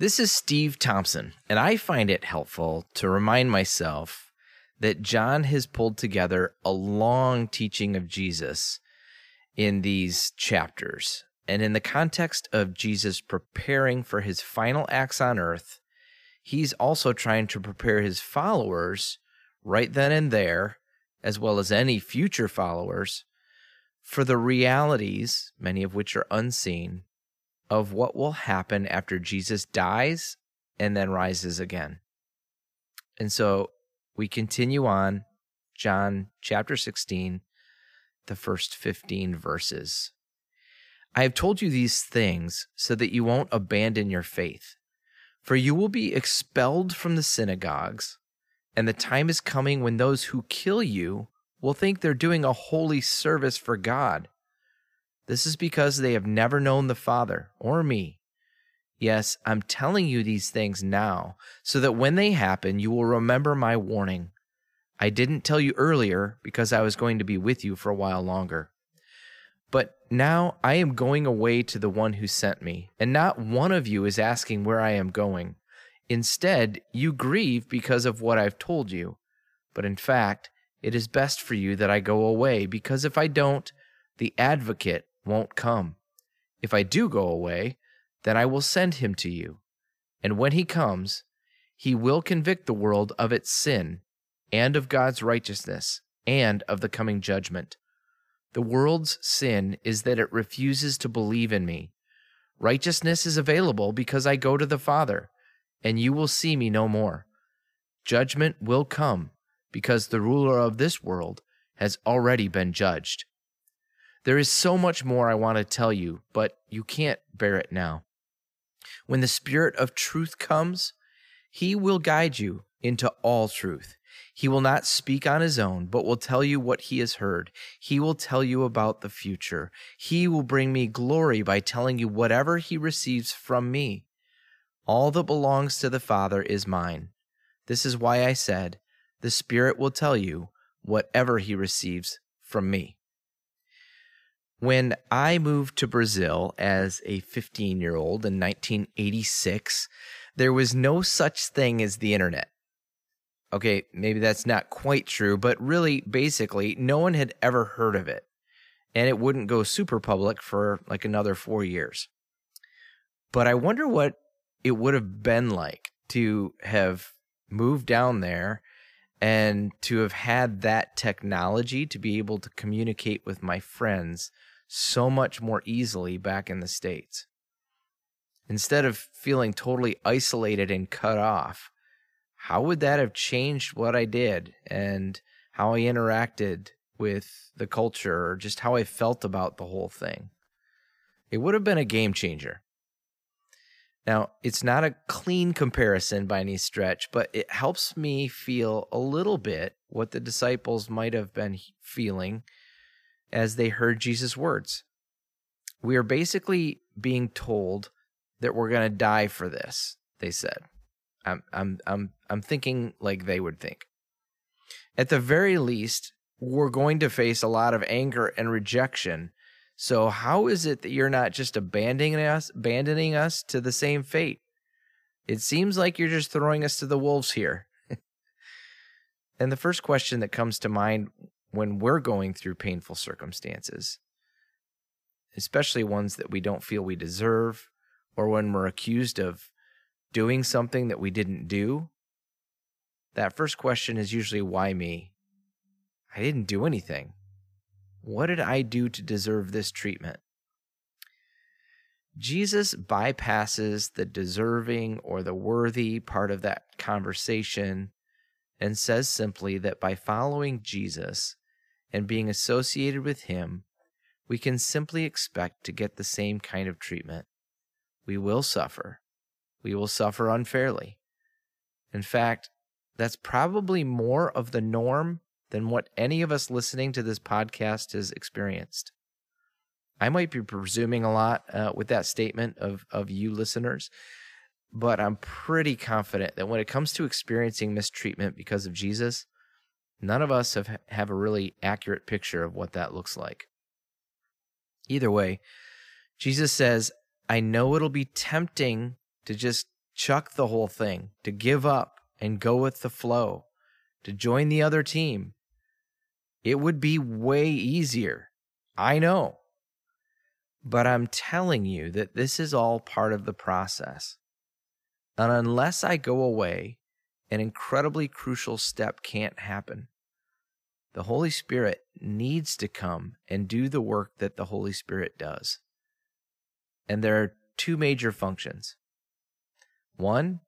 This is Steve Thompson, and I find it helpful to remind myself that John has pulled together a long teaching of Jesus in these chapters. And in the context of Jesus preparing for his final acts on earth, he's also trying to prepare his followers right then and there, as well as any future followers, for the realities, many of which are unseen, of what will happen after Jesus dies and then rises again. And so we continue on, John chapter 16, the first 15 verses. I have told you these things so that you won't abandon your faith. For you will be expelled from the synagogues, and the time is coming when those who kill you will think they're doing a holy service for God. This is because they have never known the Father or me. Yes, I'm telling you these things now, so that when they happen, you will remember my warning. I didn't tell you earlier because I was going to be with you for a while longer. But now I am going away to the one who sent me, and not one of you is asking where I am going. Instead, you grieve because of what I've told you. But in fact, it is best for you that I go away, because if I don't, the advocate won't come. If I do go away, then I will send him to you. And when he comes, he will convict the world of its sin, and of God's righteousness, and of the coming judgment. The world's sin is that it refuses to believe in me. Righteousness is available because I go to the Father, and you will see me no more. Judgment will come because the ruler of this world has already been judged. There is so much more I want to tell you, but you can't bear it now. When the Spirit of truth comes, he will guide you into all truth. He will not speak on his own, but will tell you what he has heard. He will tell you about the future. He will bring me glory by telling you whatever he receives from me. All that belongs to the Father is mine. This is why I said, The Spirit will tell you whatever he receives from me. When I moved to Brazil as a 15 year old in 1986, there was no such thing as the internet. Okay, maybe that's not quite true, but really, basically, no one had ever heard of it. And it wouldn't go super public for like another four years. But I wonder what it would have been like to have moved down there and to have had that technology to be able to communicate with my friends so much more easily back in the States. Instead of feeling totally isolated and cut off, how would that have changed what I did and how I interacted with the culture or just how I felt about the whole thing? It would have been a game changer. Now, it's not a clean comparison by any stretch, but it helps me feel a little bit what the disciples might have been feeling as they heard Jesus' words. We are basically being told that we're going to die for this, they said. I'm I'm I'm I'm thinking like they would think. At the very least, we're going to face a lot of anger and rejection. So how is it that you're not just abandoning us abandoning us to the same fate? It seems like you're just throwing us to the wolves here. and the first question that comes to mind when we're going through painful circumstances, especially ones that we don't feel we deserve, or when we're accused of doing something that we didn't do, that first question is usually, why me? I didn't do anything. What did I do to deserve this treatment? Jesus bypasses the deserving or the worthy part of that conversation and says simply that by following Jesus, and being associated with Him, we can simply expect to get the same kind of treatment. We will suffer. We will suffer unfairly. In fact, that's probably more of the norm than what any of us listening to this podcast has experienced. I might be presuming a lot uh, with that statement of, of you listeners, but I'm pretty confident that when it comes to experiencing mistreatment because of Jesus, None of us have, have a really accurate picture of what that looks like. Either way, Jesus says, I know it'll be tempting to just chuck the whole thing, to give up and go with the flow, to join the other team. It would be way easier. I know. But I'm telling you that this is all part of the process. And unless I go away, an incredibly crucial step can't happen. The Holy Spirit needs to come and do the work that the Holy Spirit does. And there are two major functions. One,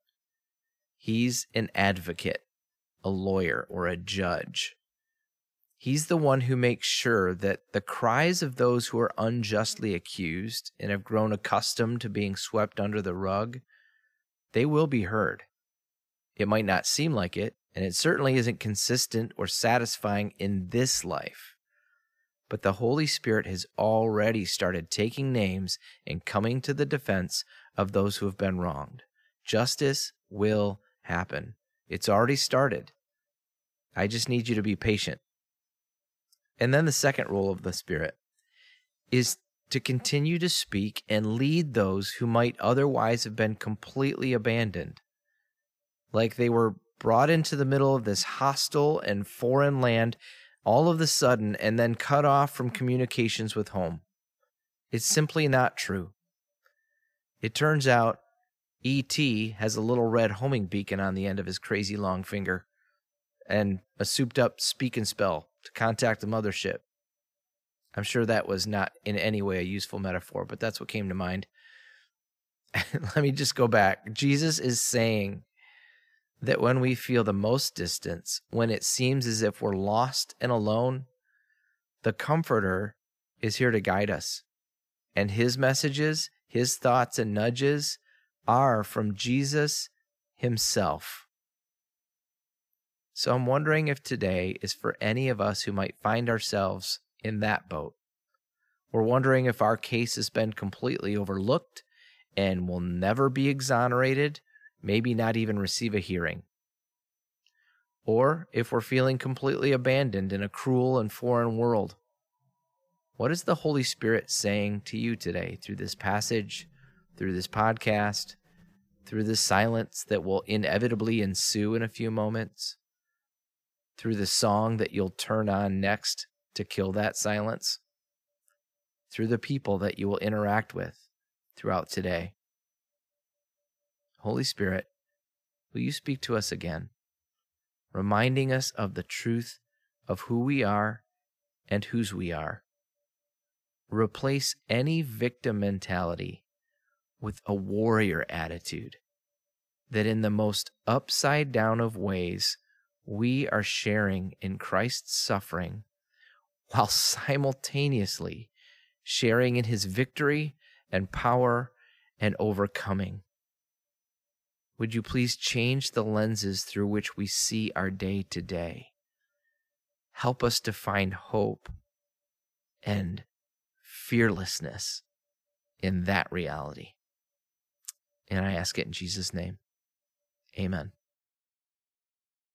he's an advocate, a lawyer, or a judge. He's the one who makes sure that the cries of those who are unjustly accused and have grown accustomed to being swept under the rug, they will be heard. It might not seem like it, and it certainly isn't consistent or satisfying in this life. But the Holy Spirit has already started taking names and coming to the defense of those who have been wronged. Justice will happen. It's already started. I just need you to be patient. And then the second role of the Spirit is to continue to speak and lead those who might otherwise have been completely abandoned. Like they were brought into the middle of this hostile and foreign land all of the sudden and then cut off from communications with home. It's simply not true. It turns out E.T. has a little red homing beacon on the end of his crazy long finger and a souped up speak and spell to contact the mothership. I'm sure that was not in any way a useful metaphor, but that's what came to mind. Let me just go back. Jesus is saying that when we feel the most distance, when it seems as if we're lost and alone, the Comforter is here to guide us. And his messages, his thoughts, and nudges are from Jesus himself. So I'm wondering if today is for any of us who might find ourselves in that boat. We're wondering if our case has been completely overlooked and will never be exonerated maybe not even receive a hearing. Or if we're feeling completely abandoned in a cruel and foreign world. What is the Holy Spirit saying to you today through this passage, through this podcast, through the silence that will inevitably ensue in a few moments, through the song that you'll turn on next to kill that silence, through the people that you will interact with throughout today? Holy Spirit, will you speak to us again, reminding us of the truth of who we are and whose we are? Replace any victim mentality with a warrior attitude that in the most upside down of ways, we are sharing in Christ's suffering while simultaneously sharing in his victory and power and overcoming. Would you please change the lenses through which we see our day to day? Help us to find hope and fearlessness in that reality. And I ask it in Jesus' name. Amen.